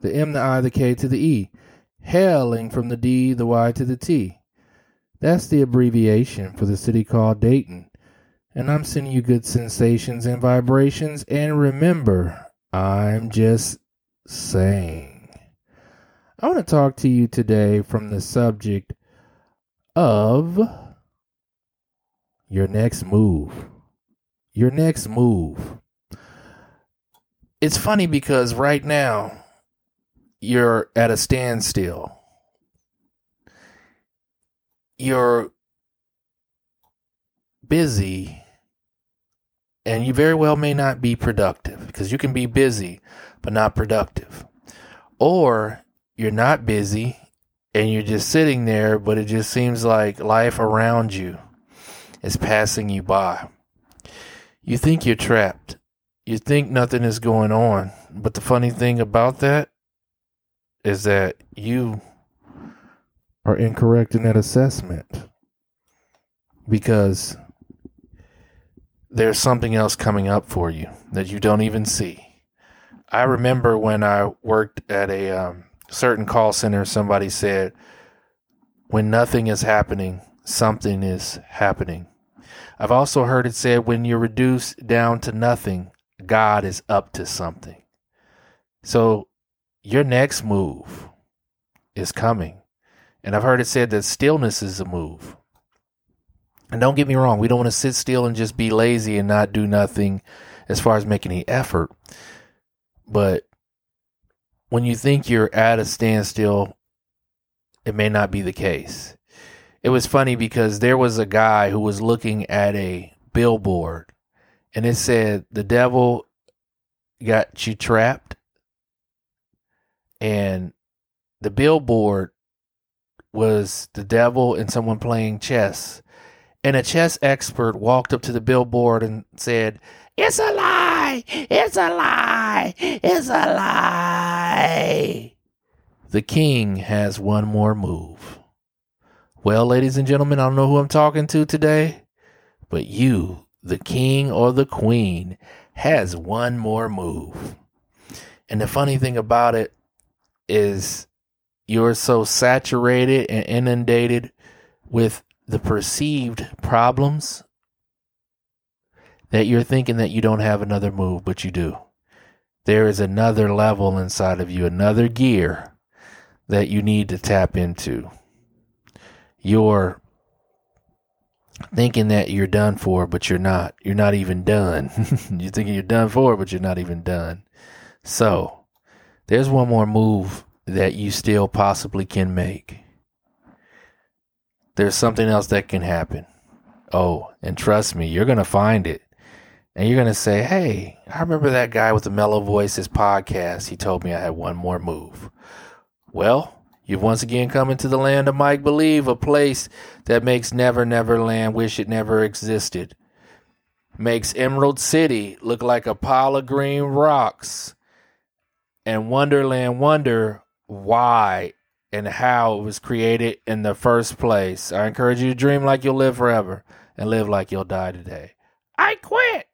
The M, the I, the K to the E, hailing from the D, the Y to the T. That's the abbreviation for the city called Dayton. And I'm sending you good sensations and vibrations. And remember, I'm just saying. I want to talk to you today from the subject of your next move. Your next move. It's funny because right now you're at a standstill. You're busy and you very well may not be productive because you can be busy but not productive. Or you're not busy and you're just sitting there, but it just seems like life around you is passing you by. You think you're trapped. You think nothing is going on. But the funny thing about that is that you are incorrect in that assessment because there's something else coming up for you that you don't even see. I remember when I worked at a um, certain call center, somebody said, when nothing is happening, something is happening. I've also heard it said, when you're reduced down to nothing, God is up to something. So your next move is coming. And I've heard it said that stillness is a move. And don't get me wrong, we don't want to sit still and just be lazy and not do nothing as far as making any effort. But when you think you're at a standstill, it may not be the case. It was funny because there was a guy who was looking at a billboard and it said, The devil got you trapped. And the billboard was the devil and someone playing chess. And a chess expert walked up to the billboard and said, It's a lie! It's a lie! It's a lie! The king has one more move. Well, ladies and gentlemen, I don't know who I'm talking to today, but you, the king or the queen, has one more move. And the funny thing about it is you're so saturated and inundated with the perceived problems that you're thinking that you don't have another move, but you do. There is another level inside of you, another gear that you need to tap into. You're thinking that you're done for, but you're not. You're not even done. you're thinking you're done for, but you're not even done. So, there's one more move that you still possibly can make. There's something else that can happen. Oh, and trust me, you're going to find it. And you're going to say, hey, I remember that guy with the mellow voice, his podcast. He told me I had one more move. Well, You've once again come into the land of Mike Believe, a place that makes Never Never Land wish it never existed. Makes Emerald City look like a pile of green rocks. And Wonderland wonder why and how it was created in the first place. I encourage you to dream like you'll live forever and live like you'll die today. I quit.